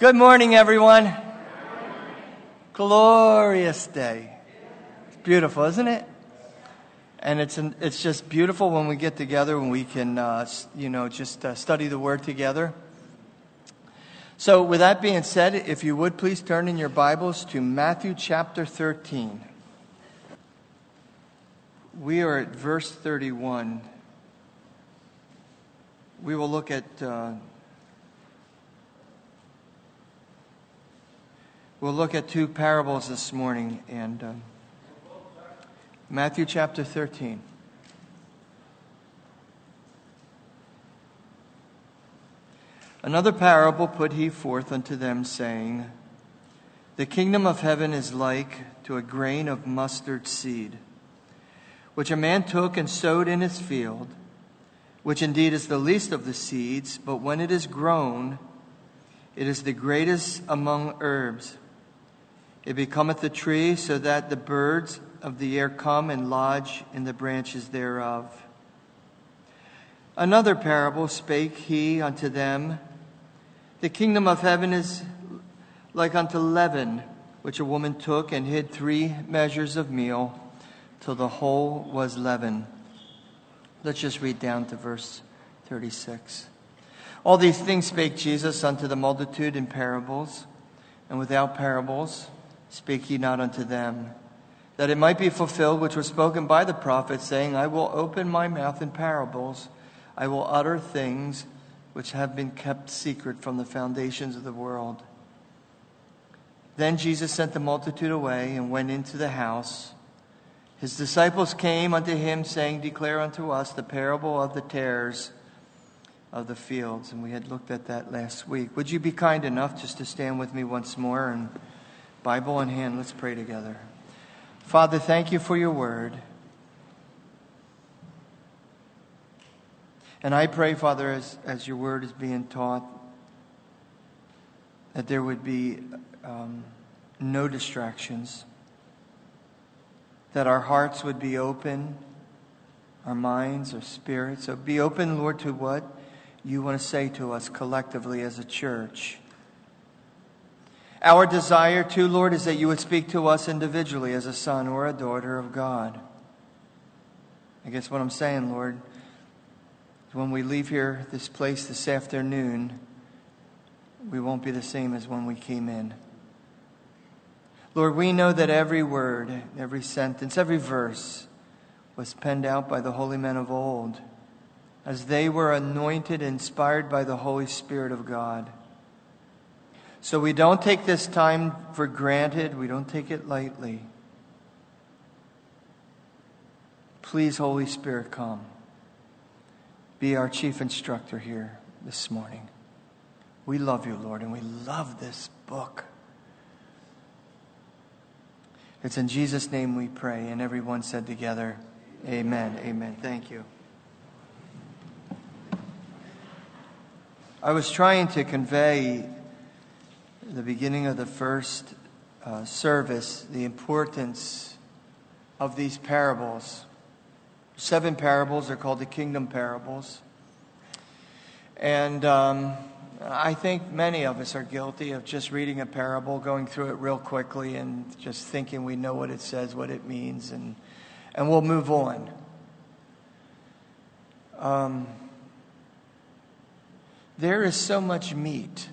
Good morning, everyone. Glorious day. It's beautiful, isn't it? And it's, an, it's just beautiful when we get together and we can, uh, you know, just uh, study the Word together. So, with that being said, if you would please turn in your Bibles to Matthew chapter 13. We are at verse 31. We will look at. Uh, We'll look at two parables this morning and um, Matthew chapter 13. Another parable put he forth unto them, saying, The kingdom of heaven is like to a grain of mustard seed, which a man took and sowed in his field, which indeed is the least of the seeds, but when it is grown, it is the greatest among herbs it becometh a tree, so that the birds of the air come and lodge in the branches thereof. Another parable spake he unto them The kingdom of heaven is like unto leaven, which a woman took and hid three measures of meal till the whole was leaven. Let's just read down to verse 36. All these things spake Jesus unto the multitude in parables, and without parables Speak ye not unto them, that it might be fulfilled which was spoken by the prophet, saying, I will open my mouth in parables, I will utter things which have been kept secret from the foundations of the world. Then Jesus sent the multitude away and went into the house. His disciples came unto him, saying, Declare unto us the parable of the tares of the fields. And we had looked at that last week. Would you be kind enough just to stand with me once more and Bible in hand, let's pray together. Father, thank you for your word. And I pray, Father, as, as your word is being taught, that there would be um, no distractions, that our hearts would be open, our minds, our spirits. So be open, Lord, to what you want to say to us collectively as a church. Our desire, too, Lord, is that you would speak to us individually as a son or a daughter of God. I guess what I'm saying, Lord, is when we leave here, this place this afternoon, we won't be the same as when we came in. Lord, we know that every word, every sentence, every verse was penned out by the holy men of old as they were anointed, inspired by the Holy Spirit of God. So we don't take this time for granted, we don't take it lightly. Please, Holy Spirit, come. Be our chief instructor here this morning. We love you, Lord, and we love this book. It's in Jesus' name we pray. And everyone said together, Amen. Amen. Thank you. I was trying to convey the beginning of the first uh, service the importance of these parables. Seven parables are called the kingdom parables. And um, I think many of us are guilty of just reading a parable, going through it real quickly, and just thinking we know what it says, what it means, and, and we'll move on. Um, there is so much meat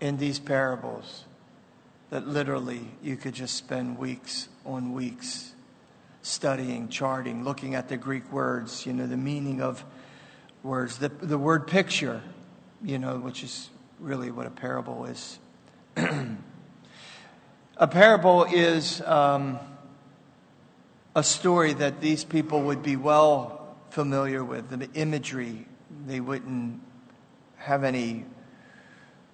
in these parables that literally you could just spend weeks on weeks studying, charting, looking at the Greek words, you know, the meaning of words, the, the word picture, you know, which is really what a parable is. a parable is um, a story that these people would be well familiar with, the imagery, they wouldn't have any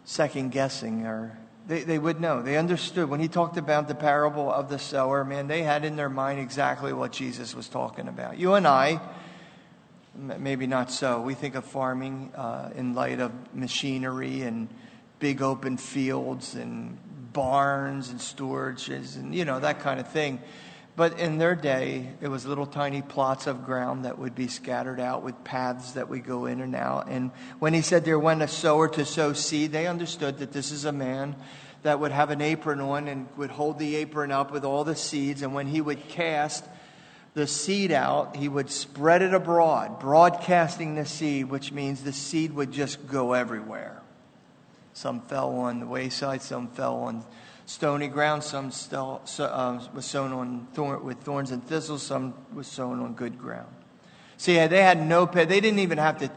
second guessing or they, they would know. They understood. When he talked about the parable of the sower, man, they had in their mind exactly what Jesus was talking about. You and I, maybe not so. We think of farming uh, in light of machinery and big open fields and barns and storages and, you know, that kind of thing. But in their day, it was little tiny plots of ground that would be scattered out with paths that would go in and out. And when he said there went a sower to sow seed, they understood that this is a man that would have an apron on and would hold the apron up with all the seeds. And when he would cast the seed out, he would spread it abroad, broadcasting the seed, which means the seed would just go everywhere. Some fell on the wayside, some fell on stony ground, some still, uh, was sown on thorn, with thorns and thistles, some was sown on good ground. See, they had no, they didn't even have to,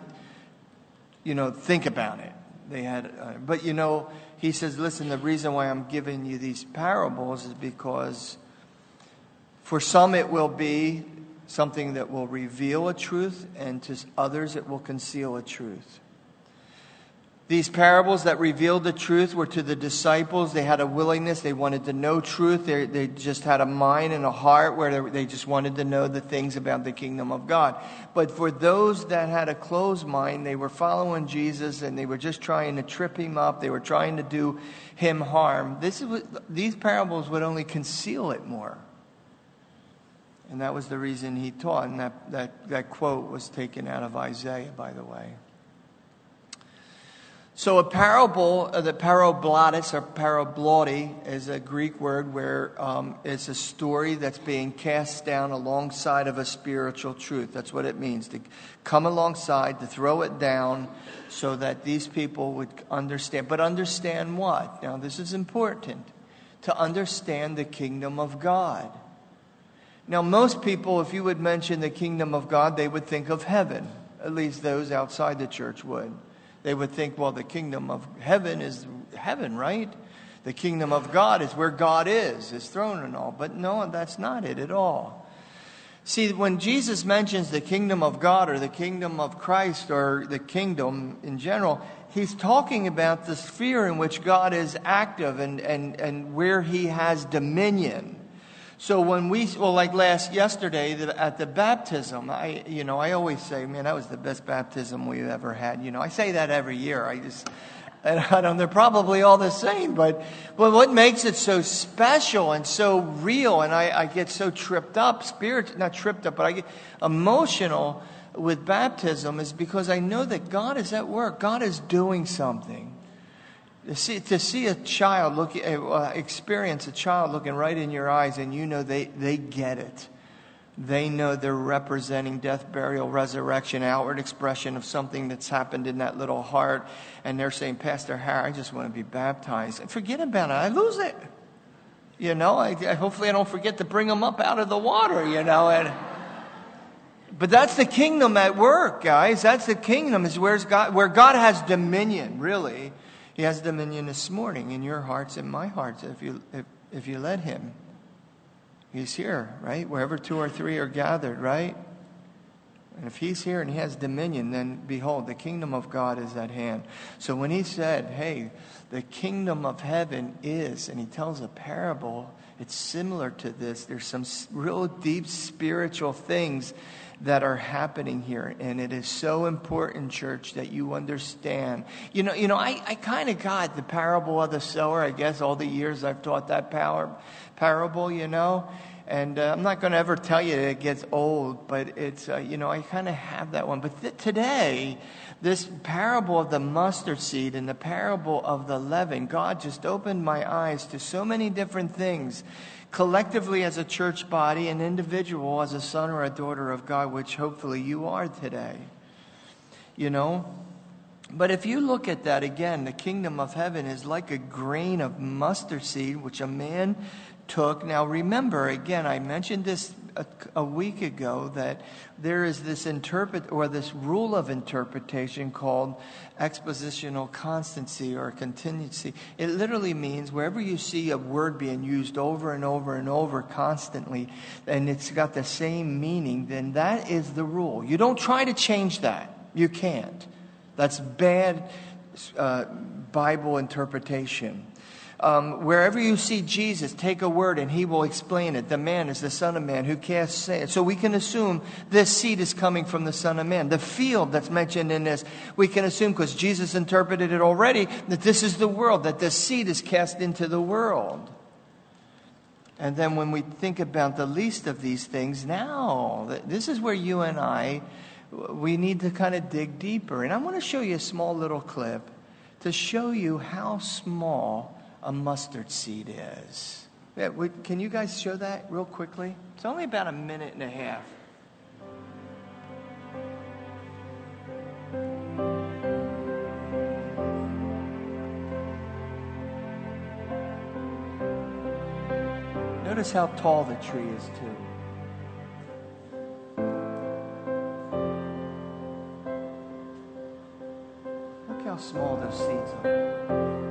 you know, think about it. They had, uh, but you know, he says, listen, the reason why I'm giving you these parables is because for some, it will be something that will reveal a truth, and to others, it will conceal a truth. These parables that revealed the truth were to the disciples. They had a willingness. They wanted to know truth. They, they just had a mind and a heart where they, they just wanted to know the things about the kingdom of God. But for those that had a closed mind, they were following Jesus and they were just trying to trip him up. They were trying to do him harm. This is, these parables would only conceal it more. And that was the reason he taught. And that, that, that quote was taken out of Isaiah, by the way. So a parable, uh, the parabolatis or parabloti is a Greek word where um, it's a story that's being cast down alongside of a spiritual truth. That's what it means to come alongside, to throw it down so that these people would understand. But understand what? Now, this is important. To understand the kingdom of God. Now, most people, if you would mention the kingdom of God, they would think of heaven. At least those outside the church would. They would think, well, the kingdom of heaven is heaven, right? The kingdom of God is where God is, his throne and all. But no, that's not it at all. See, when Jesus mentions the kingdom of God or the kingdom of Christ or the kingdom in general, he's talking about the sphere in which God is active and, and, and where he has dominion. So when we, well, like last yesterday at the baptism, I, you know, I always say, man, that was the best baptism we've ever had. You know, I say that every year. I just, and I don't, they're probably all the same, but, but what makes it so special and so real, and I, I get so tripped up, spirit, not tripped up, but I get emotional with baptism is because I know that God is at work. God is doing something. To see, to see a child look, uh, experience a child looking right in your eyes, and you know they, they get it. They know they're representing death, burial, resurrection, outward expression of something that's happened in that little heart. And they're saying, Pastor Harry, I just want to be baptized. And forget about it. I lose it. You know, I, I, hopefully I don't forget to bring them up out of the water, you know. And, but that's the kingdom at work, guys. That's the kingdom is where's God, where God has dominion, really. He has dominion this morning in your hearts and my hearts if you, if, if you let Him. He's here, right? Wherever two or three are gathered, right? And if He's here and He has dominion, then behold, the kingdom of God is at hand. So when He said, hey, the kingdom of heaven is, and He tells a parable, it's similar to this. There's some real deep spiritual things that are happening here. And it is so important, church, that you understand. You know, you know I, I kind of got the parable of the sower, I guess, all the years I've taught that power, parable, you know. And uh, I'm not going to ever tell you it gets old, but it's, uh, you know, I kind of have that one. But th- today, this parable of the mustard seed and the parable of the leaven, God just opened my eyes to so many different things collectively as a church body, an individual as a son or a daughter of God, which hopefully you are today. You know? But if you look at that again, the kingdom of heaven is like a grain of mustard seed which a man took. Now remember, again, I mentioned this a, a, week ago that there is this interpret or this rule of interpretation called expositional constancy or contingency. It literally means wherever you see a word being used over and over and over constantly, and it's got the same meaning, then that is the rule. You don't try to change that. You can't. That's bad uh, Bible interpretation. Um, wherever you see Jesus, take a word and he will explain it. The man is the Son of Man who casts sand. So we can assume this seed is coming from the Son of Man. The field that's mentioned in this, we can assume because Jesus interpreted it already that this is the world, that the seed is cast into the world. And then when we think about the least of these things, now, this is where you and I, we need to kind of dig deeper. And I want to show you a small little clip to show you how small a mustard seed is. Yeah, can you guys show that real quickly? It's only about a minute and a half. Notice how tall the tree is, too. Look how small those seeds are.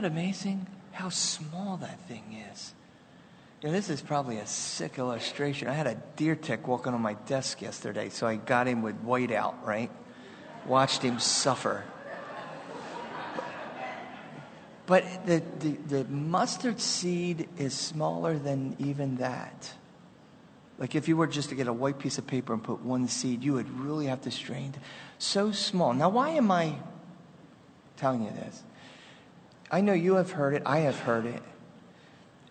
That amazing? How small that thing is. This is probably a sick illustration. I had a deer tick walking on my desk yesterday, so I got him with white out, right? Watched him suffer. But the, the, the mustard seed is smaller than even that. Like if you were just to get a white piece of paper and put one seed, you would really have to strain. So small. Now, why am I telling you this? I know you have heard it, I have heard it.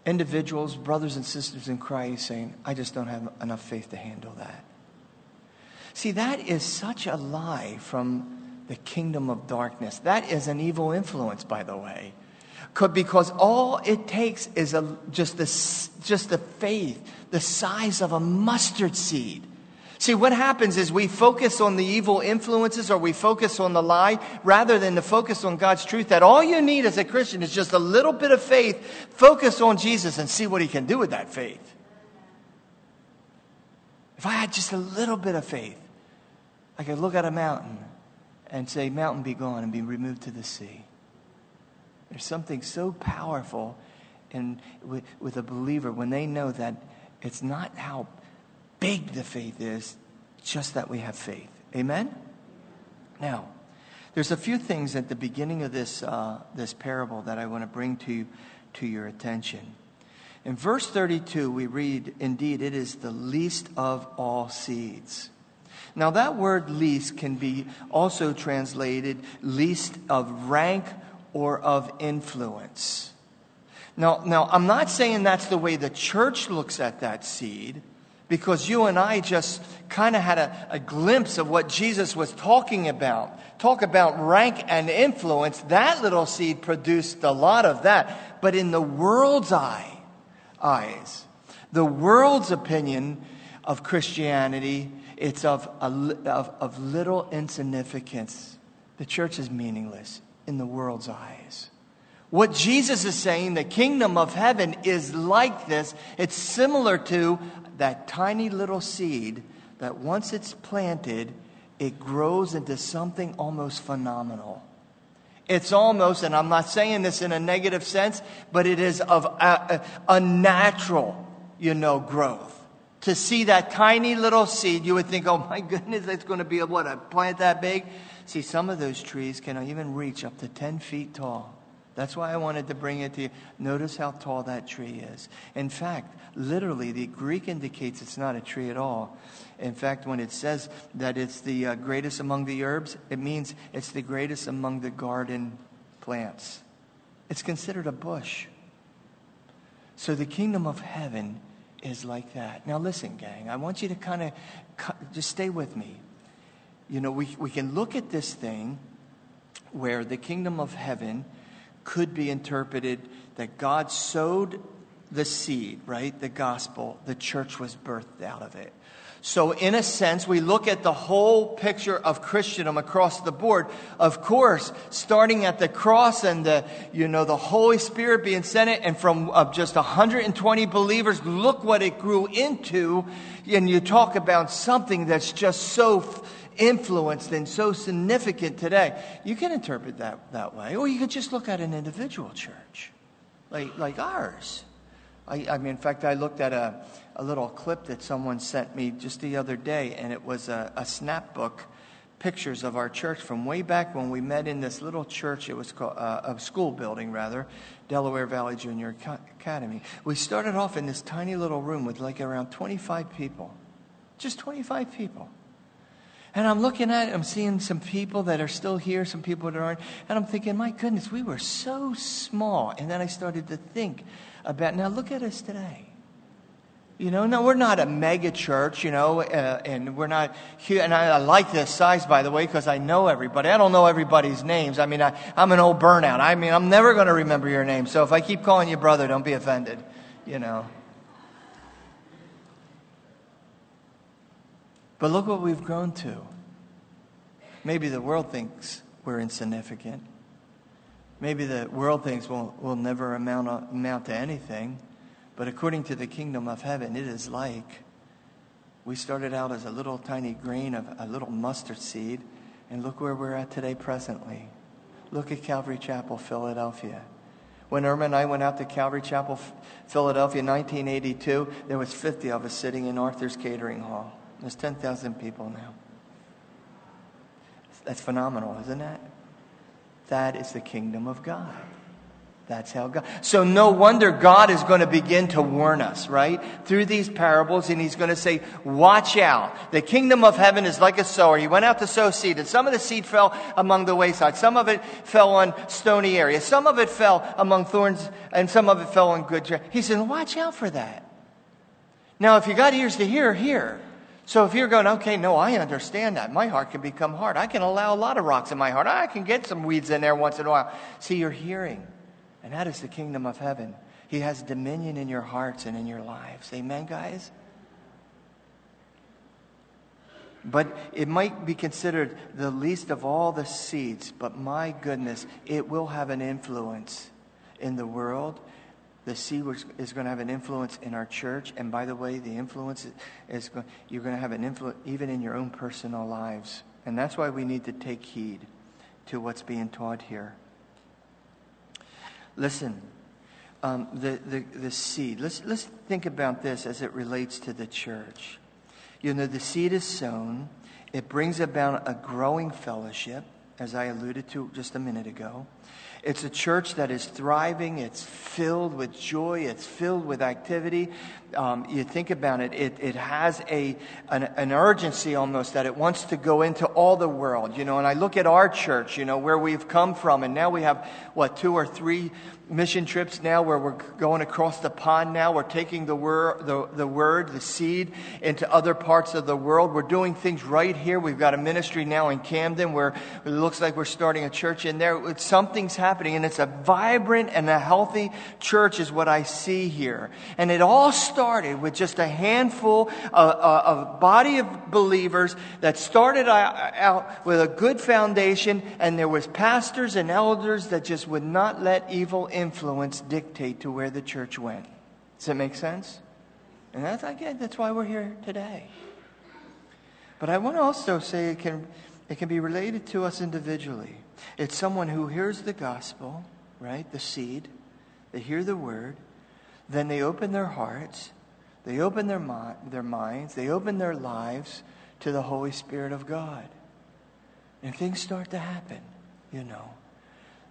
Individuals, brothers and sisters in Christ saying, I just don't have enough faith to handle that. See, that is such a lie from the kingdom of darkness. That is an evil influence, by the way. Because all it takes is a, just, the, just the faith, the size of a mustard seed See, what happens is we focus on the evil influences or we focus on the lie rather than to focus on God's truth that all you need as a Christian is just a little bit of faith. Focus on Jesus and see what he can do with that faith. If I had just a little bit of faith, I could look at a mountain and say, Mountain be gone and be removed to the sea. There's something so powerful in, with, with a believer when they know that it's not how big the faith is, just that we have faith. Amen? Now, there's a few things at the beginning of this, uh, this parable that I want to bring to, to your attention. In verse 32, we read, Indeed, it is the least of all seeds. Now, that word least can be also translated least of rank or of influence. Now, now, I'm not saying that's the way the church looks at that seed because you and I just kind of had a, a, glimpse of what Jesus was talking about. Talk about rank and influence. That little seed produced a lot of that. But in the world's eye, eyes, the world's opinion of Christianity, it's of, a, of, of little insignificance. The church is meaningless in the world's eyes. What Jesus is saying, the kingdom of heaven is like this. It's similar to that tiny little seed that once it's planted, it grows into something almost phenomenal. It's almost, and I'm not saying this in a negative sense, but it is of a, a, natural, you know, growth. To see that tiny little seed, you would think, oh my goodness, it's going to be a, what, a plant that big? See, some of those trees can even reach up to 10 feet tall. That's why I wanted to bring it to you. Notice how tall that tree is. In fact, literally, the Greek indicates it's not a tree at all. In fact, when it says that it's the uh, greatest among the herbs, it means it's the greatest among the garden plants. It's considered a bush. So the kingdom of heaven is like that. Now, listen, gang, I want you to kind of just stay with me. You know, we, we can look at this thing where the kingdom of heaven could be interpreted that God sowed the seed, right? The gospel, the church was birthed out of it. So, in a sense, we look at the whole picture of Christendom across the board. Of course, starting at the cross and the, you know, the Holy Spirit being sent it, and from uh, just 120 believers, look what it grew into. And you talk about something that's just so influenced and so significant today. You can interpret that that way, or you could just look at an individual church, like like ours. I, I mean, in fact, I looked at a a little clip that someone sent me just the other day, and it was a, a snapbook pictures of our church from way back when we met in this little church. It was called uh, a school building, rather, Delaware Valley Junior Academy. We started off in this tiny little room with like around 25 people, just 25 people. And I'm looking at it, I'm seeing some people that are still here, some people that aren't, and I'm thinking, my goodness, we were so small. And then I started to think about, now look at us today. You know, no, we're not a mega church, you know, uh, and we're not here. And I, I, like this size, by the way, because I know everybody. I don't know everybody's names. I mean, I, I'm an old burnout. I mean, I'm never going to remember your name. So if I keep calling you brother, don't be offended, you know. But look what we've grown to. Maybe the world thinks we're insignificant. Maybe the world thinks we'll, we'll never amount, amount to anything. But according to the kingdom of heaven, it is like we started out as a little tiny grain of a little mustard seed, and look where we're at today presently. Look at Calvary Chapel, Philadelphia. When Irma and I went out to Calvary Chapel, Philadelphia in 1982, there was 50 of us sitting in Arthur's Catering Hall. There's 10,000 people now. That's phenomenal, isn't it? That is the kingdom of God. That's how God. So no wonder God is going to begin to warn us, right? Through these parables, and He's going to say, watch out. The kingdom of heaven is like a sower. He went out to sow seed, and some of the seed fell among the wayside. Some of it fell on stony areas. Some of it fell among thorns, and some of it fell on good ground. He said, watch out for that. Now, if you got ears to hear, hear. So if you're going, okay, no, I understand that. My heart can become hard. I can allow a lot of rocks in my heart. I can get some weeds in there once in a while. See, you're hearing. And that is the kingdom of heaven. He has dominion in your hearts and in your lives. Amen, guys? But it might be considered the least of all the seeds, but my goodness, it will have an influence in the world. The seed is going to have an influence in our church. And by the way, the influence is going, you're going to have an influence even in your own personal lives. And that's why we need to take heed to what's being taught here. Listen, um, the, the, the seed. Let's, let's think about this as it relates to the church. You know, the seed is sown, it brings about a growing fellowship, as I alluded to just a minute ago. It's a church that is thriving. It's filled with joy. It's filled with activity. Um, you think about it, it, it has a, an, an, urgency almost that it wants to go into all the world, you know. And I look at our church, you know, where we've come from, and now we have, what, two or three mission trips now where we're going across the pond now. We're taking the word, the, the word, the seed into other parts of the world. We're doing things right here. We've got a ministry now in Camden where it looks like we're starting a church in there. Something's happening and it's a vibrant and a healthy church is what I see here. And it all started with just a handful of, uh, of body of believers that started out with a good foundation and there was pastors and elders that just would not let evil influence dictate to where the church went. Does that make sense? And that's, again, that's why we're here today. But I want to also say it can, it can be related to us individually. It's someone who hears the gospel, right? The seed. They hear the word. Then they open their hearts. They open their, mi- their minds. They open their lives to the Holy Spirit of God. And things start to happen, you know.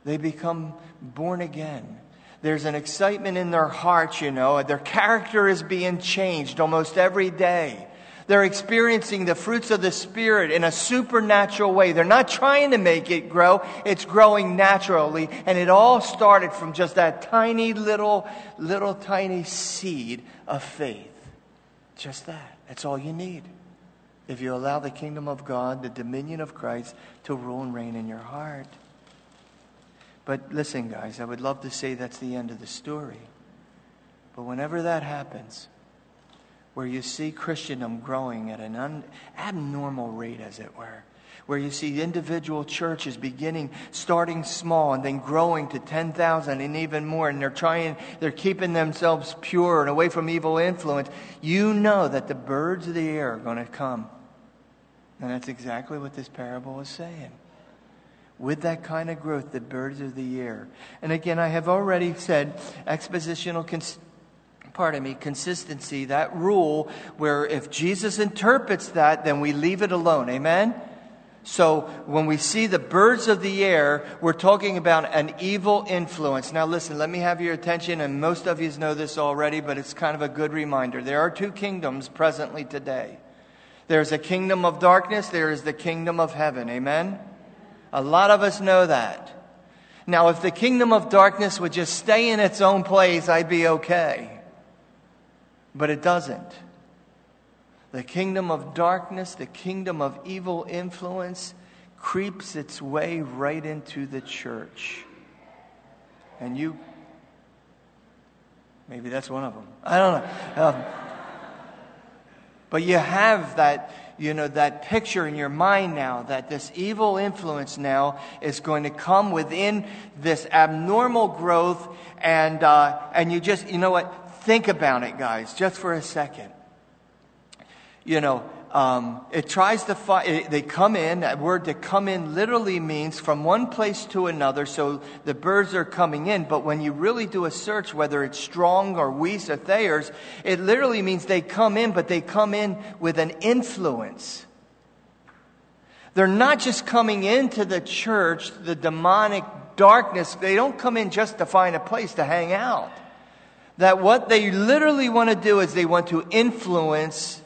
They become born again. There's an excitement in their hearts, you know. Their character is being changed almost every day. They're experiencing the fruits of the Spirit in a supernatural way. They're not trying to make it grow, it's growing naturally. And it all started from just that tiny little, little tiny seed of faith. Just that. That's all you need. If you allow the kingdom of God, the dominion of Christ, to rule and reign in your heart. But listen, guys, I would love to say that's the end of the story. But whenever that happens, where you see Christendom growing at an un- abnormal rate, as it were, where you see individual churches beginning, starting small and then growing to 10,000 and even more, and they're trying, they're keeping themselves pure and away from evil influence, you know that the birds of the air are going to come. And that's exactly what this parable is saying. With that kind of growth, the birds of the air. And again, I have already said expositional cons- pardon me, consistency, that rule where if Jesus interprets that, then we leave it alone. Amen? So when we see the birds of the air, we're talking about an evil influence. Now listen, let me have your attention, and most of you know this already, but it's kind of a good reminder. There are two kingdoms presently today. There's a kingdom of darkness, there is the kingdom of heaven. Amen? A lot of us know that. Now, if the kingdom of darkness would just stay in its own place, I'd be okay. But it doesn't. The kingdom of darkness, the kingdom of evil influence, creeps its way right into the church. And you, maybe that's one of them. I don't know. Um, but you have that, you know, that picture in your mind now that this evil influence now is going to come within this abnormal growth, and uh, and you just, you know what? Think about it, guys, just for a second you know, um, it tries to find, they come in, that word to come in literally means from one place to another, so the birds are coming in, but when you really do a search, whether it's Strong or Wuest or Thayer's, it literally means they come in, but they come in with an influence. They're not just coming into the church, the demonic darkness, they don't come in just to find a place to hang out. That what they literally want to do is they want to influence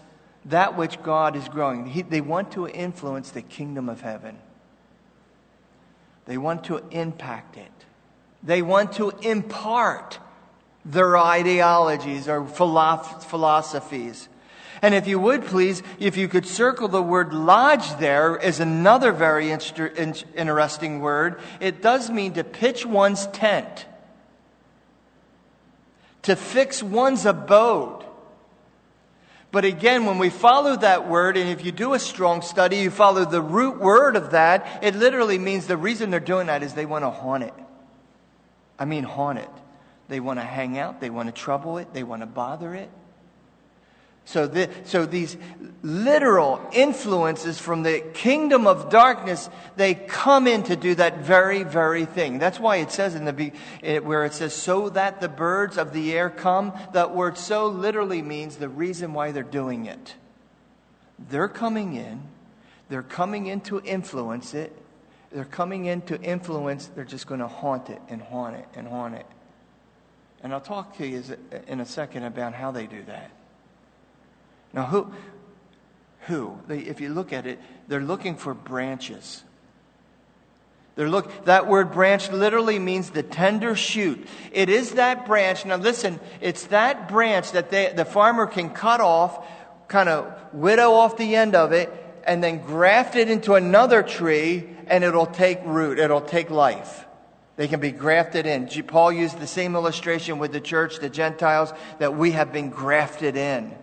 that which God is growing. He, they want to influence the kingdom of heaven, they want to impact it, they want to impart their ideologies or philosophies. And if you would please, if you could circle the word lodge there is another very interesting word. It does mean to pitch one's tent, to fix one's abode. But again, when we follow that word, and if you do a strong study, you follow the root word of that, it literally means the reason they're doing that is they want to haunt it. I mean, haunt it. They want to hang out, they want to trouble it, they want to bother it. So, the, so these literal influences from the kingdom of darkness, they come in to do that very, very thing. That's why it says in the eh, where it says, "So that the birds of the air come." That word "so" literally means the reason why they're doing it. They're coming in. They're coming in to influence it. They're coming in to influence. They're just going to haunt it and haunt it and haunt it. And I'll talk to you eh, in a second about how they do that. Now, who? Who? They, if you look at it, they're looking for branches. They're look, that word branch literally means the tender shoot. It is that branch. Now listen, it's that branch that they, the farmer can cut off, kind of widow off the end of it, and then graft it into another tree, and it'll take root. It'll take life. They can be grafted in. Paul used the same illustration with the church, the Gentiles, that we have been grafted in.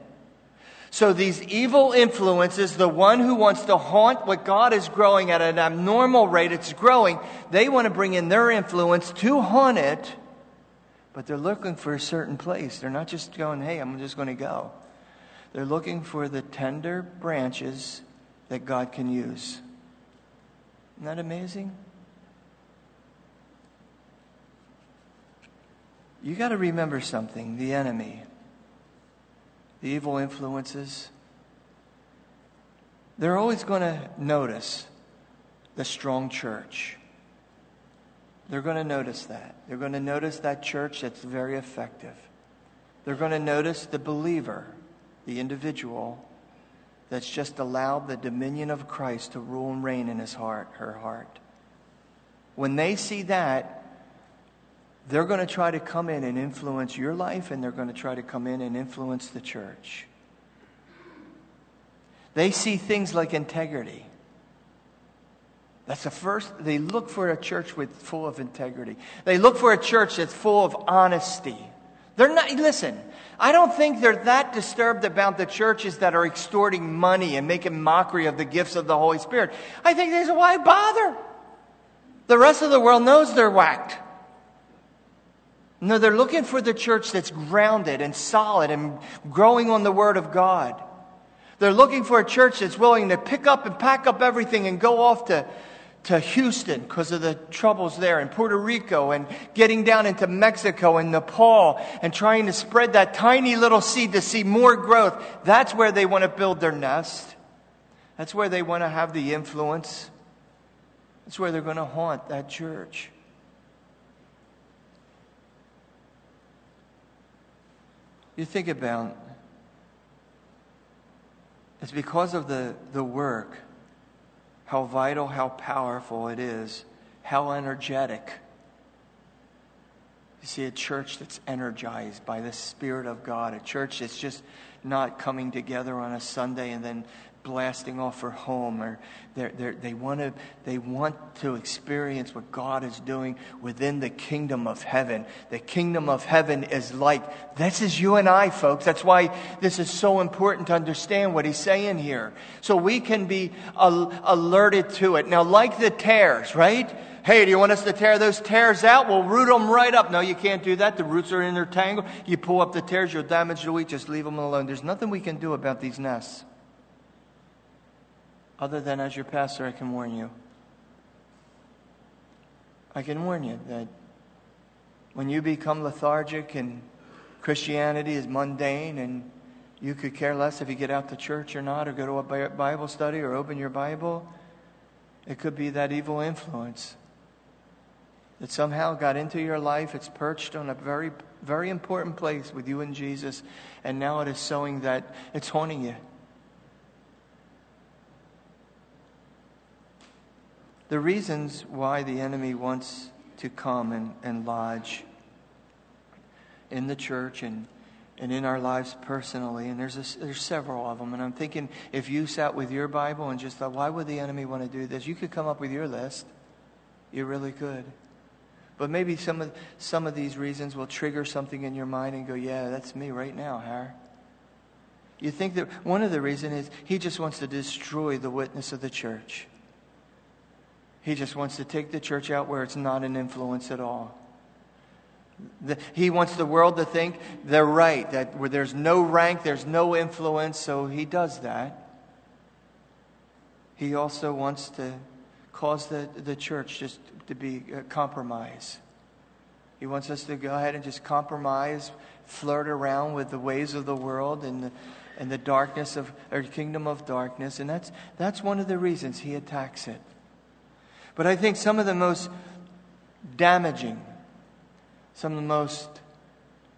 So these evil influences, the one who wants to haunt what God is growing at an abnormal rate, it's growing, they want to bring in their influence to haunt it, but they're looking for a certain place. They're not just going, hey, I'm just going to go. They're looking for the tender branches that God can use. Isn't that amazing? You got to remember something the enemy the evil influences, they're always going to notice the strong church. They're going to notice that. They're going to notice that church that's very effective. They're going to notice the believer, the individual that's just allowed the dominion of Christ to rule and reign in his heart, her heart. When they see that, they're going to try to come in and influence your life, and they're going to try to come in and influence the church. They see things like integrity. That's the first, they look for a church with full of integrity. They look for a church that's full of honesty, They're not, listen, I don't think they're that disturbed about the churches that are extorting money and making mockery of the gifts of the Holy Spirit. I think they say, why bother? The rest of the world knows they're whacked. No, they're looking for the church that's grounded and solid and growing on the Word of God. They're looking for a church that's willing to pick up and pack up everything and go off to, to Houston because of the troubles there, and Puerto Rico, and getting down into Mexico and Nepal, and trying to spread that tiny little seed to see more growth. That's where they want to build their nest. That's where they want to have the influence. That's where they're going to haunt that church. You think about it's because of the, the work, how vital, how powerful it is, how energetic. You see a church that's energized by the Spirit of God, a church that's just not coming together on a Sunday and then blasting off for home or they're, they're, they want to they want to experience what god is doing within the kingdom of heaven the kingdom of heaven is like this is you and i folks that's why this is so important to understand what he's saying here so we can be al- alerted to it now like the tares right Hey, do you want us to tear those tares out? We'll root them right up. No, you can't do that. The roots are intertangled. You pull up the tares, you'll damage the wheat. Just leave them alone. There's nothing we can do about these nests other than as your pastor, I can warn you. I can warn you that when you become lethargic and Christianity is mundane and you could care less if you get out to church or not, or go to a Bible study or open your Bible, it could be that evil influence that somehow got into your life. It's perched on a very, very important place with you and Jesus, and now it is sowing that it's haunting you. The reasons why the enemy wants to come and, and lodge in the church and, and in our lives personally. And there's, a, there's several of them. And I'm thinking if you sat with your Bible and just thought, why would the enemy want to do this? You could come up with your list. You really could. But maybe some of, some of these reasons will trigger something in your mind and go, yeah, that's me right now, Har. You think that one of the reasons is he just wants to destroy the witness of the church. He just wants to take the church out where it's not an influence at all. The, he wants the world to think they're right, that where there's no rank, there's no influence, so he does that. He also wants to cause the, the church just to be uh, compromise. He wants us to go ahead and just compromise, flirt around with the ways of the world and the, and the darkness of our kingdom of darkness. And that's, that's one of the reasons he attacks it. But I think some of the most damaging, some of the most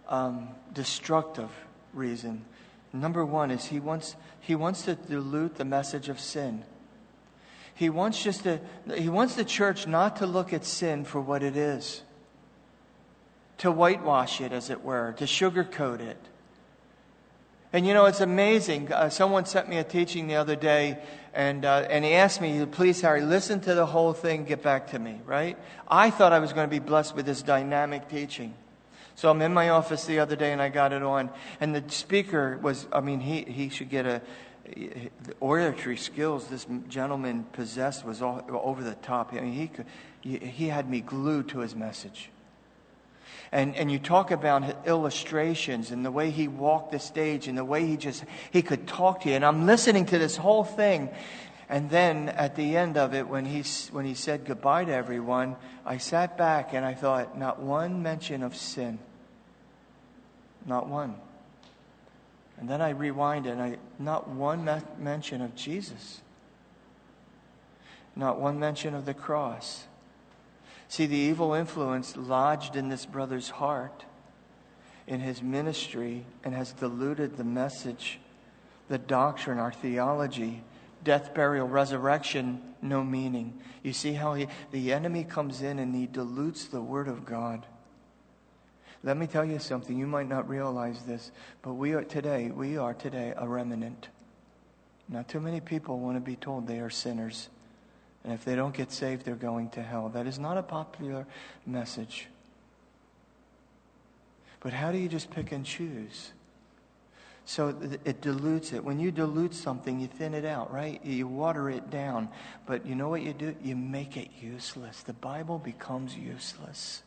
um, destructive reason, number one, is he wants, he wants to dilute the message of sin. He wants just to, he wants the church not to look at sin for what it is, to whitewash it, as it were, to sugarcoat it. And you know, it's amazing. Uh, someone sent me a teaching the other day, and, uh, and he asked me, please, Harry, listen to the whole thing, get back to me, right? I thought I was going to be blessed with this dynamic teaching. So I'm in my office the other day and I got it on. And the speaker was, I mean, he, he should get a, the oratory skills this gentleman possessed was all, over the top. I mean, he, could, he had me glued to his message. And, and you talk about illustrations and the way he walked the stage and the way he just, he could talk to you. And I'm listening to this whole thing. And then at the end of it, when he, when he said goodbye to everyone, I sat back and I thought, not one mention of sin. Not one. And then I rewind and I, not one mention of Jesus. Not one mention of the cross. See, the evil influence lodged in this brother's heart, in his ministry, and has diluted the message, the doctrine, our theology. Death, burial, resurrection, no meaning. You see how he, the enemy comes in and he dilutes the Word of God. Let me tell you something. You might not realize this, but we are today, we are today a remnant. Not too many people want to be told they are sinners. And if they don't get saved, they're going to hell. That is not a popular message. But how do you just pick and choose? So it dilutes it. When you dilute something, you thin it out, right? You water it down. But you know what you do? You make it useless. The Bible becomes useless.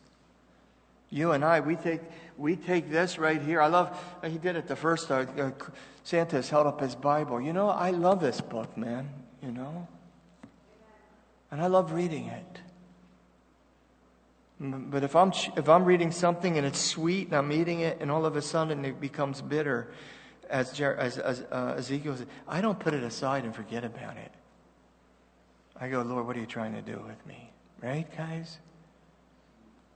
You and I, we take, we take this right here. I love, he did it the first time. Uh, Santa's held up his Bible. You know, I love this book, man, you know? And I love reading it. But if I'm, if I'm reading something and it's sweet and I'm eating it and all of a sudden it becomes bitter, as, Jer- as, as uh, Ezekiel said, I don't put it aside and forget about it. I go, Lord, what are you trying to do with me? Right, guys?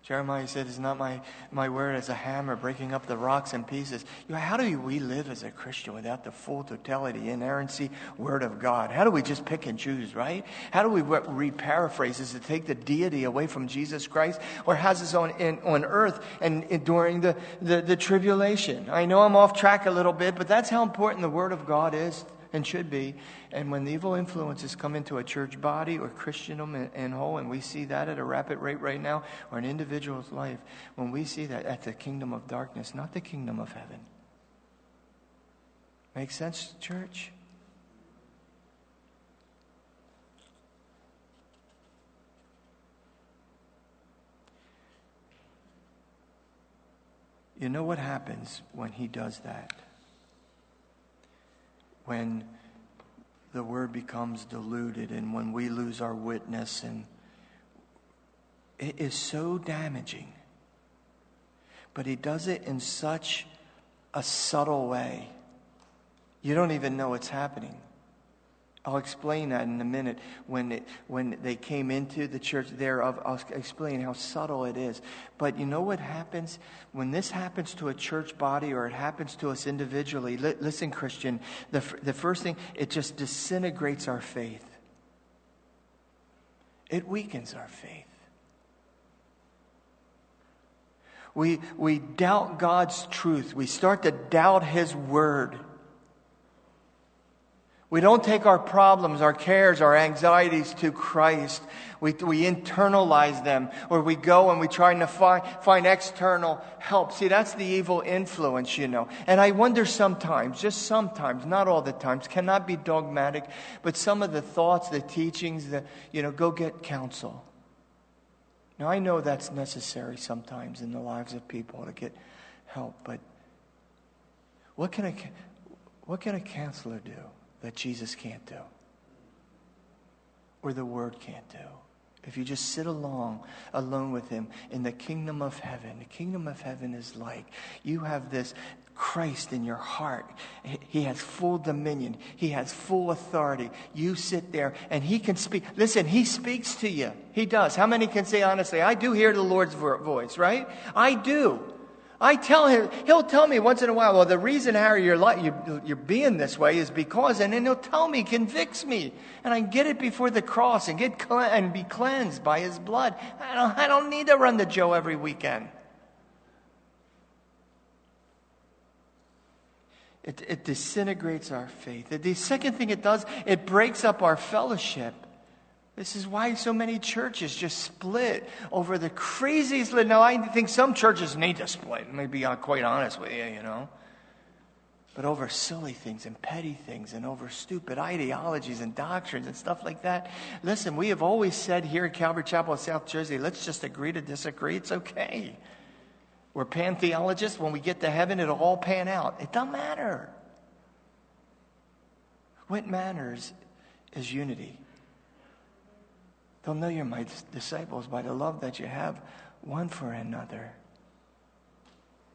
Jeremiah said, Is not my, my word as a hammer breaking up the rocks in pieces? You know, how do we live as a Christian without the full totality, inerrancy, word of God? How do we just pick and choose, right? How do we re paraphrase? Is to take the deity away from Jesus Christ or has us on, in, on earth and, and during the, the, the tribulation? I know I'm off track a little bit, but that's how important the word of God is and should be. And when the evil influences come into a church body or Christendom in whole, and we see that at a rapid rate right now, or an individual's life, when we see that, at the kingdom of darkness, not the kingdom of heaven. Make sense, church? You know what happens when he does that? When the word becomes diluted and when we lose our witness and it is so damaging. But he does it in such a subtle way. You don't even know it's happening I'll explain that in a minute when, it, when they came into the church there. I'll, I'll explain how subtle it is. But you know what happens? When this happens to a church body or it happens to us individually, li- listen, Christian, the, the first thing, it just disintegrates our faith, it weakens our faith. We, we doubt God's truth. We start to doubt His word. We don't take our problems, our cares, our anxieties to Christ. We, we internalize them, or we go and we try to find, find external help. See, that's the evil influence, you know. And I wonder sometimes, just sometimes, not all the times, cannot be dogmatic, but some of the thoughts, the teachings, the, you know, go get counsel. Now, I know that's necessary sometimes in the lives of people to get help, but what can a, what can a counselor do? That Jesus can't do or the Word can't do. If you just sit along, alone with Him in the kingdom of heaven, the kingdom of heaven is like you have this Christ in your heart. He has full dominion. He has full authority. You sit there and He can speak. Listen, He speaks to you. He does. How many can say honestly, I do hear the Lord's voice, right? I do. I tell him, he'll tell me once in a while, well, the reason, Harry, you're, like, you, you're being this way is because, and then he'll tell me, convicts me, and I get it before the cross and get and be cleansed by his blood. I don't, I don't need to run to Joe every weekend. It, it disintegrates our faith. The second thing it does, it breaks up our fellowship. This is why so many churches just split over the craziest. Now, I think some churches need to split. Let me be quite honest with you, you know. But over silly things and petty things and over stupid ideologies and doctrines and stuff like that. Listen, we have always said here at Calvary Chapel of South Jersey, let's just agree to disagree. It's okay. We're pantheologists. When we get to heaven, it'll all pan out. It doesn't matter. What matters is unity. They'll know you're my disciples by the love that you have one for another.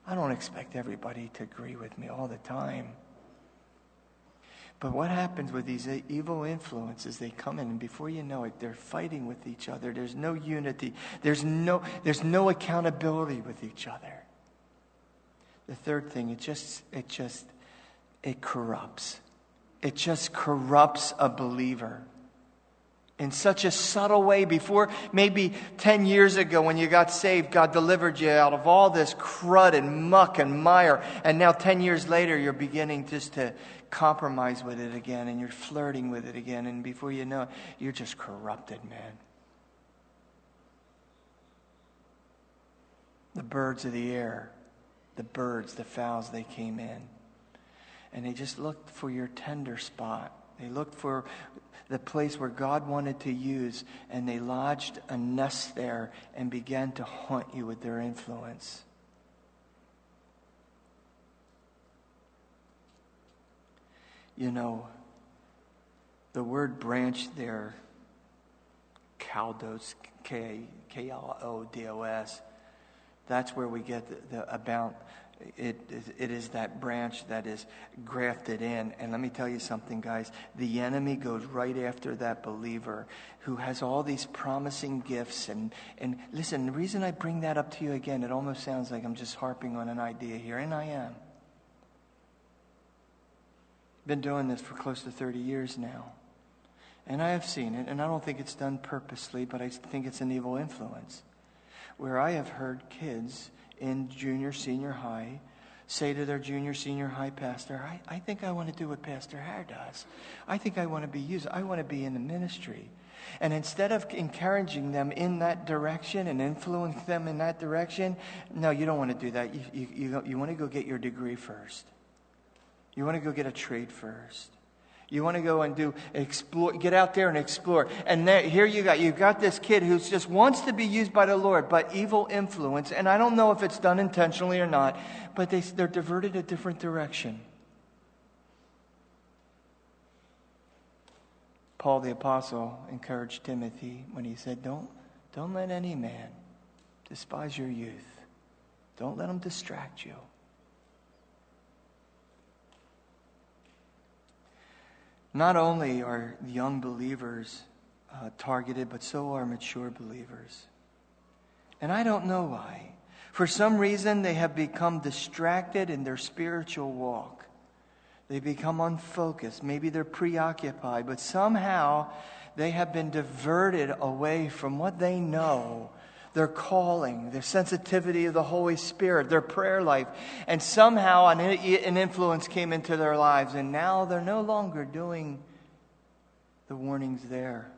I don't expect everybody to agree with me all the time. But what happens with these evil influences? They come in, and before you know it, they're fighting with each other. There's no unity. There's no, there's no accountability with each other. The third thing, it just, it just, it corrupts. It just corrupts a believer in such a subtle way before maybe 10 years ago when you got saved god delivered you out of all this crud and muck and mire and now 10 years later you're beginning just to compromise with it again and you're flirting with it again and before you know it you're just corrupted man the birds of the air the birds, the fowls, they came in. And they just looked for your tender spot. They looked for the place where God wanted to use, and they lodged a nest there and began to haunt you with their influence. You know, the word branch there, kaldos, K L O D O S, that's where we get the, the about it, it is that branch that is grafted in. And let me tell you something, guys. The enemy goes right after that believer who has all these promising gifts. And, and listen, the reason I bring that up to you again, it almost sounds like I'm just harping on an idea here, and I am. Been doing this for close to 30 years now. And I have seen it, and I don't think it's done purposely, but I think it's an evil influence. Where I have heard kids in junior, senior high say to their junior, senior high pastor, I, I think I want to do what Pastor Hare does. I think I want to be used. I want to be in the ministry. And instead of encouraging them in that direction and influencing them in that direction, no, you don't want to do that. You, you, you, you want to go get your degree first. You want to go get a trade first. You want to go and do explore, get out there and explore. And there, here you got, you've got this kid who just wants to be used by the Lord, but evil influence. And I don't know if it's done intentionally or not, but they, they're diverted a different direction. Paul the apostle encouraged Timothy when he said, "Don't, don't let any man despise your youth. Don't let him distract you." Not only are young believers uh, targeted, but so are mature believers. And I don't know why. For some reason, they have become distracted in their spiritual walk. They become unfocused. Maybe they're preoccupied, but somehow they have been diverted away from what they know their calling, their sensitivity of the Holy Spirit, their prayer life. And somehow an, an influence came into their lives, and now they're no longer doing the warnings there.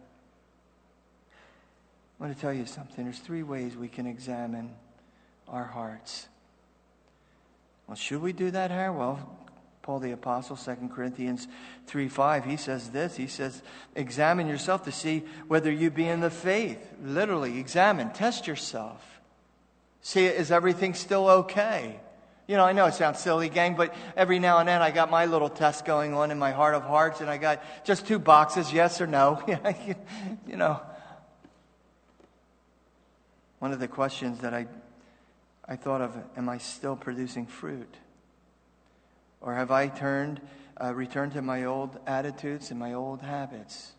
I want to tell you something. There's three ways we can examine our hearts. Well, should we do that here? Well, Paul the Apostle, 2 Corinthians 3 5, he says this. He says, Examine yourself to see whether you be in the faith. Literally, examine, test yourself. See, is everything still okay? You know, I know it sounds silly, gang, but every now and then I got my little test going on in my heart of hearts, and I got just two boxes, yes or no. you know. One of the questions that I, I thought of, am I still producing fruit? Or have I turned, uh, returned to my old attitudes and my old habits?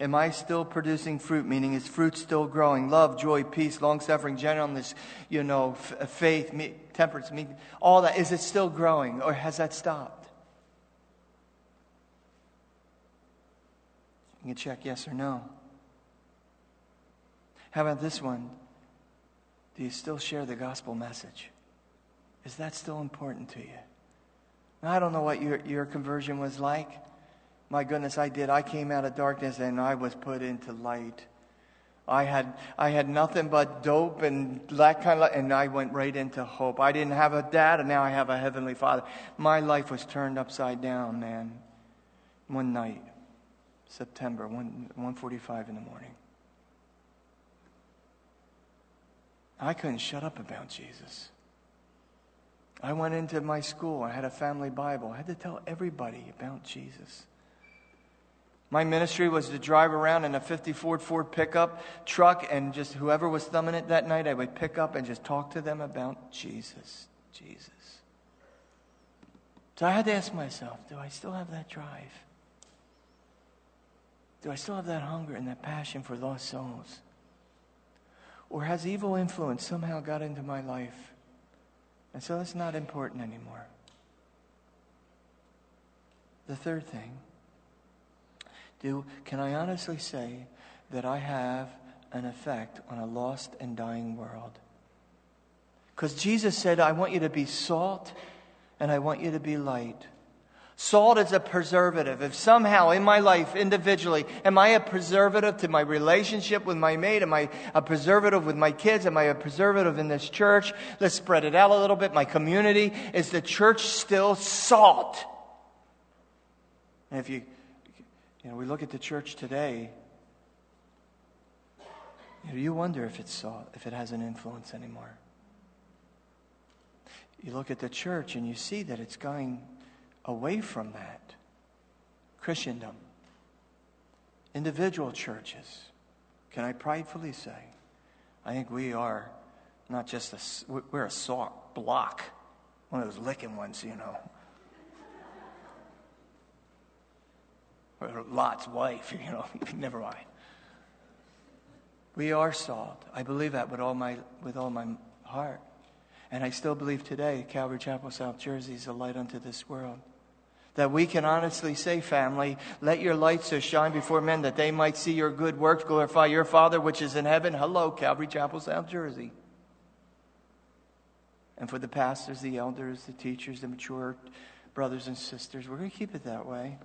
Am I still producing fruit? Meaning, is fruit still growing? Love, joy, peace, long suffering, gentleness, you know, f- uh, faith, me- temperance, me- all that. Is it still growing or has that stopped? You can check yes or no. How about this one? Do you still share the gospel message? Is that still important to you? I don't know what your, your conversion was like. My goodness, I did. I came out of darkness and I was put into light. I had, I had nothing but dope and that kind of, and I went right into hope. I didn't have a dad, and now I have a heavenly father. My life was turned upside down, man. One night, September, 1, 1.45 in the morning. I couldn't shut up about Jesus. I went into my school. I had a family Bible. I had to tell everybody about Jesus. My ministry was to drive around in a 50 Ford Ford pickup truck, and just whoever was thumbing it that night, I would pick up and just talk to them about Jesus. Jesus. So I had to ask myself do I still have that drive? Do I still have that hunger and that passion for lost souls? Or has evil influence somehow got into my life? And so it's not important anymore. The third thing, do can I honestly say that I have an effect on a lost and dying world? Because Jesus said, I want you to be salt and I want you to be light. Salt is a preservative. If somehow in my life, individually, am I a preservative to my relationship with my mate? Am I a preservative with my kids? Am I a preservative in this church? Let's spread it out a little bit. My community. Is the church still salt? And if you, you know, we look at the church today, you, know, you wonder if it's salt, if it has an influence anymore. You look at the church and you see that it's going away from that. Christendom, individual churches, can I pridefully say, I think we are not just a, we're a salt block, one of those licking ones, you know. Or Lot's wife, you know, never mind. We are salt. I believe that with all my, with all my heart. And I still believe today, Calvary Chapel, South Jersey is a light unto this world that we can honestly say, family, let your light so shine before men that they might see your good works, glorify your Father which is in heaven. Hello, Calvary Chapel, South Jersey. And for the pastors, the elders, the teachers, the mature brothers and sisters, we're going to keep it that way.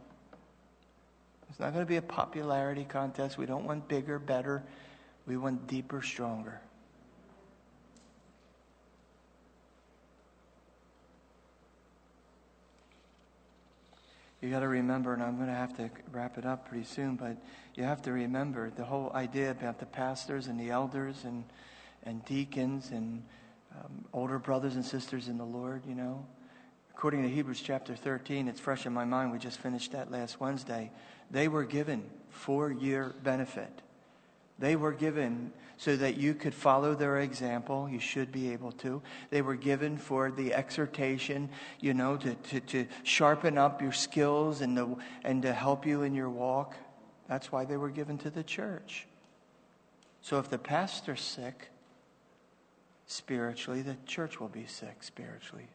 It's not going to be a popularity contest. We don't want bigger, better. We want deeper, stronger. You got to remember, and I'm going to have to wrap it up pretty soon, but you have to remember the whole idea about the pastors and the elders and, and deacons and um, older brothers and sisters in the Lord, you know. According to Hebrews chapter 13, it's fresh in my mind. We just finished that last Wednesday. They were given four year benefit. They were given so that you could follow their example. You should be able to. They were given for the exhortation, you know, to, to, to sharpen up your skills and to, and to help you in your walk. That's why they were given to the church. So if the pastor's sick spiritually, the church will be sick spiritually.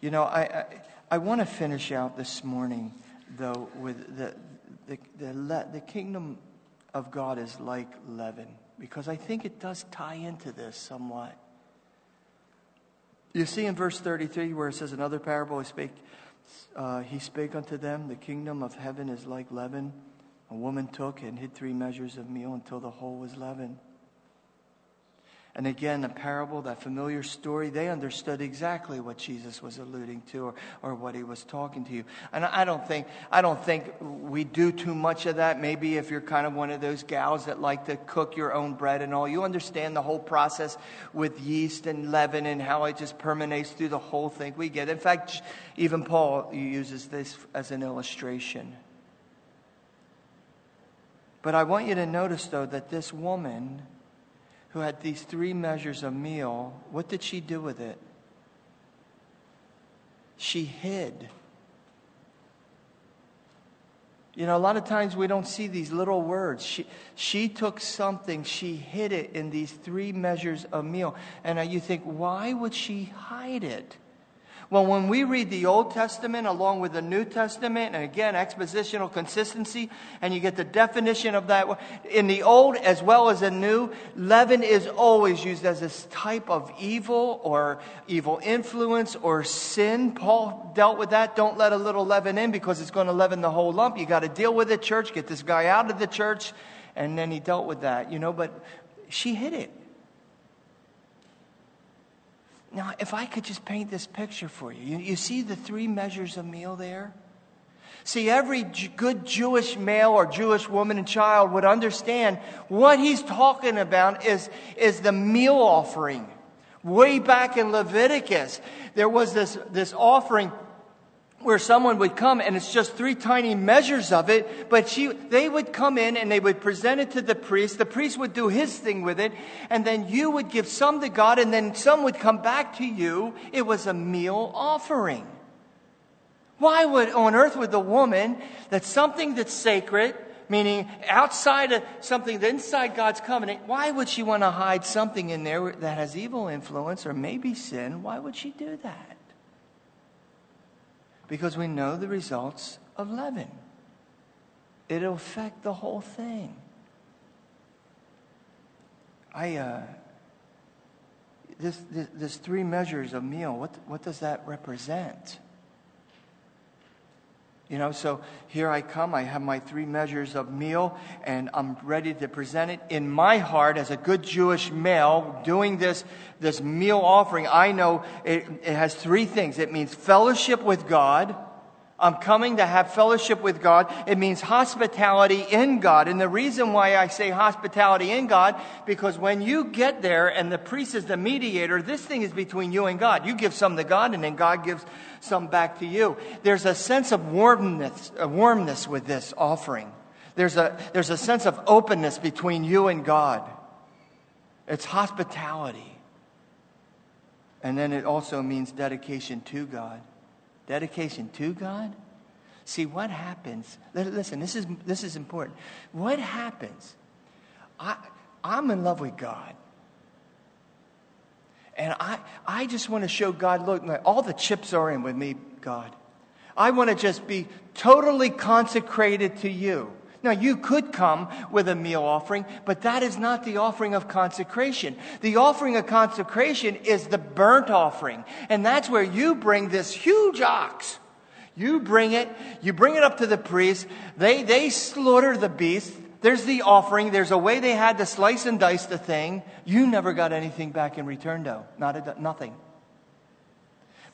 You know, I, I, I want to finish out this morning, though, with the, the, the, the kingdom of God is like leaven, because I think it does tie into this somewhat. You see in verse 33 where it says, Another parable he spake, uh, he spake unto them, The kingdom of heaven is like leaven. A woman took and hid three measures of meal until the whole was leavened. And again, a parable, that familiar story, they understood exactly what Jesus was alluding to or, or what he was talking to you. And I don't think I don't think we do too much of that. Maybe if you're kind of one of those gals that like to cook your own bread and all, you understand the whole process with yeast and leaven and how it just permeates through the whole thing. We get. In fact, even Paul uses this as an illustration. But I want you to notice though that this woman who had these three measures of meal, what did she do with it? She hid. You know, a lot of times we don't see these little words. She, she took something, she hid it in these three measures of meal. And you think, why would she hide it? Well, when we read the Old Testament along with the New Testament, and again, expositional consistency, and you get the definition of that in the Old as well as the New, leaven is always used as this type of evil or evil influence or sin. Paul dealt with that. Don't let a little leaven in because it's going to leaven the whole lump. You got to deal with it, church. Get this guy out of the church. And then he dealt with that, you know, but she hid it. Now, if I could just paint this picture for you, you, you see the three measures of meal there? See, every good Jewish male or Jewish woman and child would understand what he's talking about is, is the meal offering. Way back in Leviticus, there was this, this offering where someone would come and it's just three tiny measures of it, but she, they would come in and they would present it to the priest. The priest would do his thing with it, and then you would give some to God, and then some would come back to you. It was a meal offering. Why would on earth would the woman that something that's sacred, meaning outside of something that's inside God's covenant, why would she want to hide something in there that has evil influence or maybe sin? Why would she do that? Because we know the results of leaven. It'll affect the whole thing. I, uh, this, this, this three measures of meal, what, what does that represent? You know, so here I come. I have my three measures of meal, and I'm ready to present it. In my heart, as a good Jewish male, doing this, this meal offering, I know it, it has three things. It means fellowship with God. I'm coming to have fellowship with God. It means hospitality in God. And the reason why I say hospitality in God, because when you get there and the priest is the mediator, this thing is between you and God. You give some to God, and then God gives some back to you. There's a sense of warmness, a warmness with this offering. There's a, there's a sense of openness between you and God. It's hospitality. And then it also means dedication to God. Dedication to God? See, what happens? Listen, this is, this is important. What happens? I, I'm in love with God. And I, I just want to show God, look, all the chips are in with me, God. I want to just be totally consecrated to you. Now, you could come with a meal offering, but that is not the offering of consecration. The offering of consecration is the burnt offering. And that's where you bring this huge ox. You bring it, you bring it up to the priest. They, they slaughter the beast. There's the offering. There's a way they had to slice and dice the thing. You never got anything back in return, though. Not a, nothing.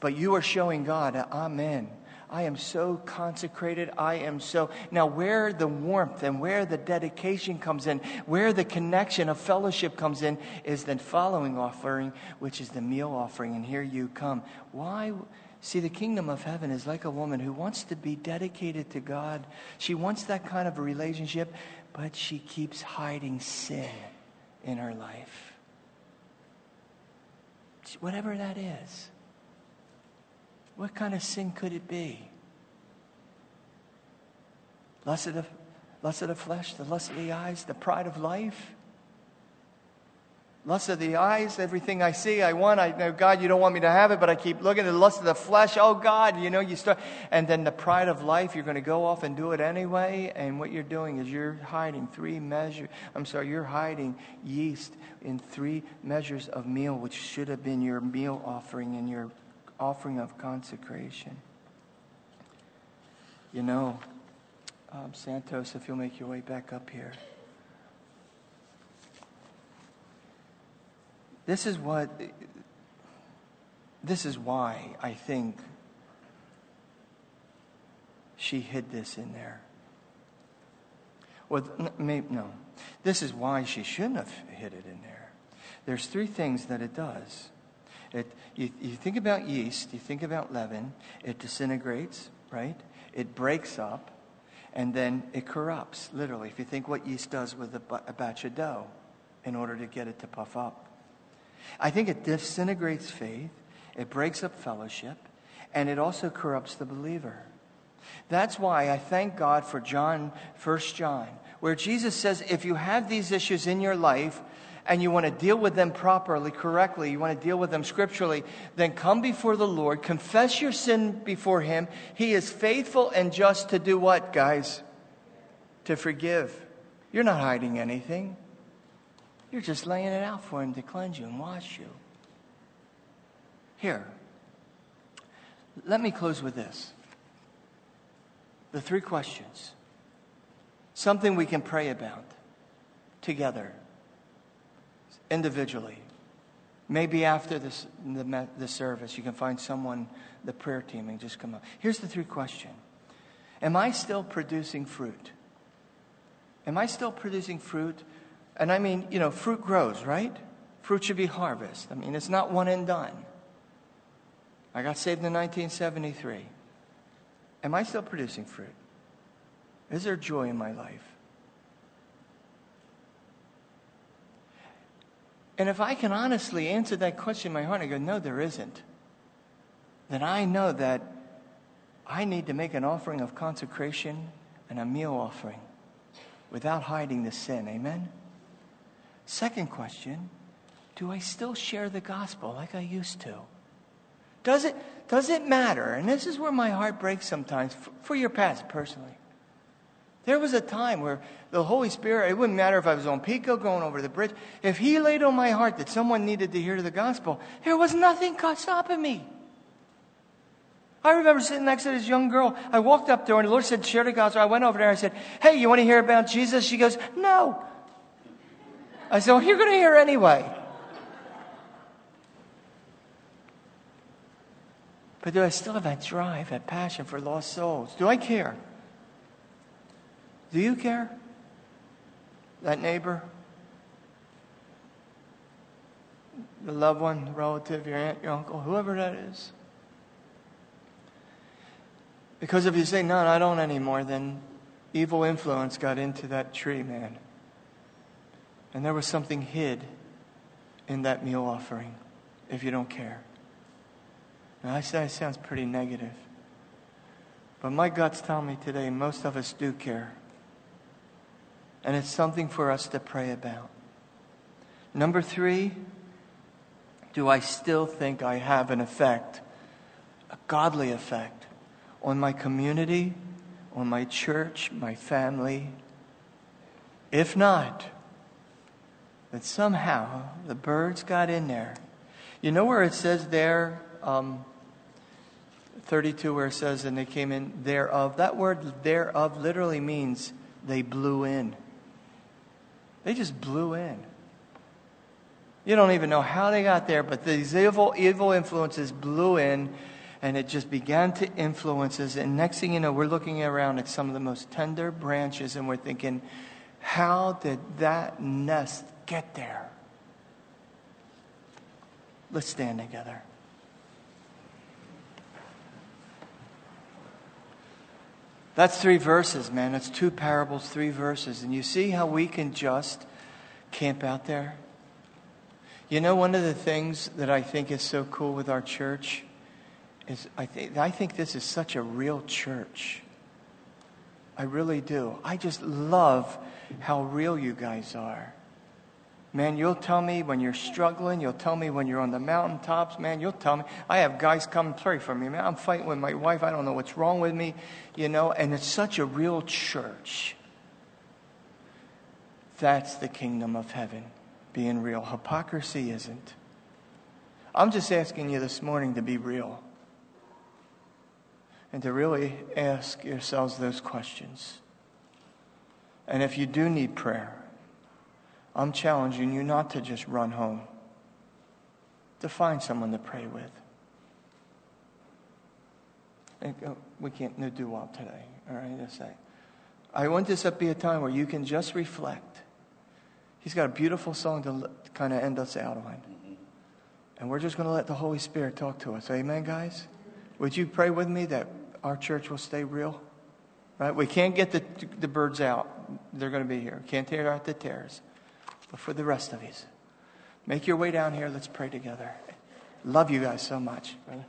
But you are showing God, Amen. I am so consecrated. I am so. Now, where the warmth and where the dedication comes in, where the connection of fellowship comes in, is the following offering, which is the meal offering. And here you come. Why? See, the kingdom of heaven is like a woman who wants to be dedicated to God. She wants that kind of a relationship, but she keeps hiding sin in her life. Whatever that is. What kind of sin could it be? Lust of the, lust of the flesh, the lust of the eyes, the pride of life? Lust of the eyes, everything I see, I want. I know, God, you don't want me to have it, but I keep looking at the lust of the flesh. Oh, God, you know, you start. And then the pride of life, you're going to go off and do it anyway. And what you're doing is you're hiding three measures. I'm sorry, you're hiding yeast in three measures of meal, which should have been your meal offering and your offering of consecration. You know, um, Santos, if you'll make your way back up here. This is what, this is why I think she hid this in there. Well, maybe, no. This is why she shouldn't have hid it in there. There's three things that it does. It, you, you think about yeast, you think about leaven, it disintegrates, right? It breaks up, and then it corrupts, literally. If you think what yeast does with a, a batch of dough in order to get it to puff up. I think it disintegrates faith, it breaks up fellowship, and it also corrupts the believer. That's why I thank God for John, 1 John, where Jesus says, if you have these issues in your life and you want to deal with them properly, correctly, you want to deal with them scripturally, then come before the Lord, confess your sin before Him. He is faithful and just to do what, guys? To forgive. You're not hiding anything. You're just laying it out for Him to cleanse you and wash you. Here, let me close with this the three questions. Something we can pray about together, individually. Maybe after this, the, the service, you can find someone, the prayer team, and just come up. Here's the three question Am I still producing fruit? Am I still producing fruit and I mean, you know, fruit grows, right? Fruit should be harvested. I mean, it's not one and done. I got saved in 1973. Am I still producing fruit? Is there joy in my life? And if I can honestly answer that question in my heart, I go, no, there isn't. Then I know that I need to make an offering of consecration and a meal offering without hiding the sin. Amen? Second question Do I still share the gospel like I used to? Does it, does it matter? And this is where my heart breaks sometimes for, for your past personally. There was a time where the Holy Spirit, it wouldn't matter if I was on Pico going over the bridge, if He laid on my heart that someone needed to hear the gospel, there was nothing stopping me. I remember sitting next to this young girl. I walked up to her and the Lord said, share the gospel. I went over there. And I said, hey, you want to hear about Jesus? She goes, no. I said, well, you're going to hear anyway. But do I still have that drive, that passion for lost souls? Do I care? Do you care? That neighbor? The loved one, the relative, your aunt, your uncle, whoever that is? Because if you say, no, I don't anymore, then evil influence got into that tree, man. And there was something hid in that meal offering if you don't care. Now, I say it sounds pretty negative. But my guts tell me today most of us do care. And it's something for us to pray about. Number three, do I still think I have an effect, a godly effect, on my community, on my church, my family? If not, that somehow the birds got in there. You know where it says there, um, 32, where it says, and they came in thereof? That word thereof literally means they blew in. They just blew in. You don't even know how they got there, but these evil, evil influences blew in and it just began to influence us. And next thing you know, we're looking around at some of the most tender branches and we're thinking, how did that nest get there? Let's stand together. That's three verses, man. That's two parables, three verses. And you see how we can just camp out there? You know, one of the things that I think is so cool with our church is I think, I think this is such a real church. I really do. I just love how real you guys are. Man, you'll tell me when you're struggling. You'll tell me when you're on the mountaintops. Man, you'll tell me. I have guys come pray for me. Man, I'm fighting with my wife. I don't know what's wrong with me, you know, and it's such a real church. That's the kingdom of heaven, being real. Hypocrisy isn't. I'm just asking you this morning to be real and to really ask yourselves those questions. And if you do need prayer, I'm challenging you not to just run home, to find someone to pray with. Uh, we can't no do wop today, all right? I want this to be a time where you can just reflect. He's got a beautiful song to kind of end us out on. And we're just going to let the Holy Spirit talk to us. Amen, guys? Would you pray with me that our church will stay real? Right? We can't get the, the birds out. They're going to be here. Can't tear out the tares but for the rest of you. Make your way down here. Let's pray together. Love you guys so much, brother.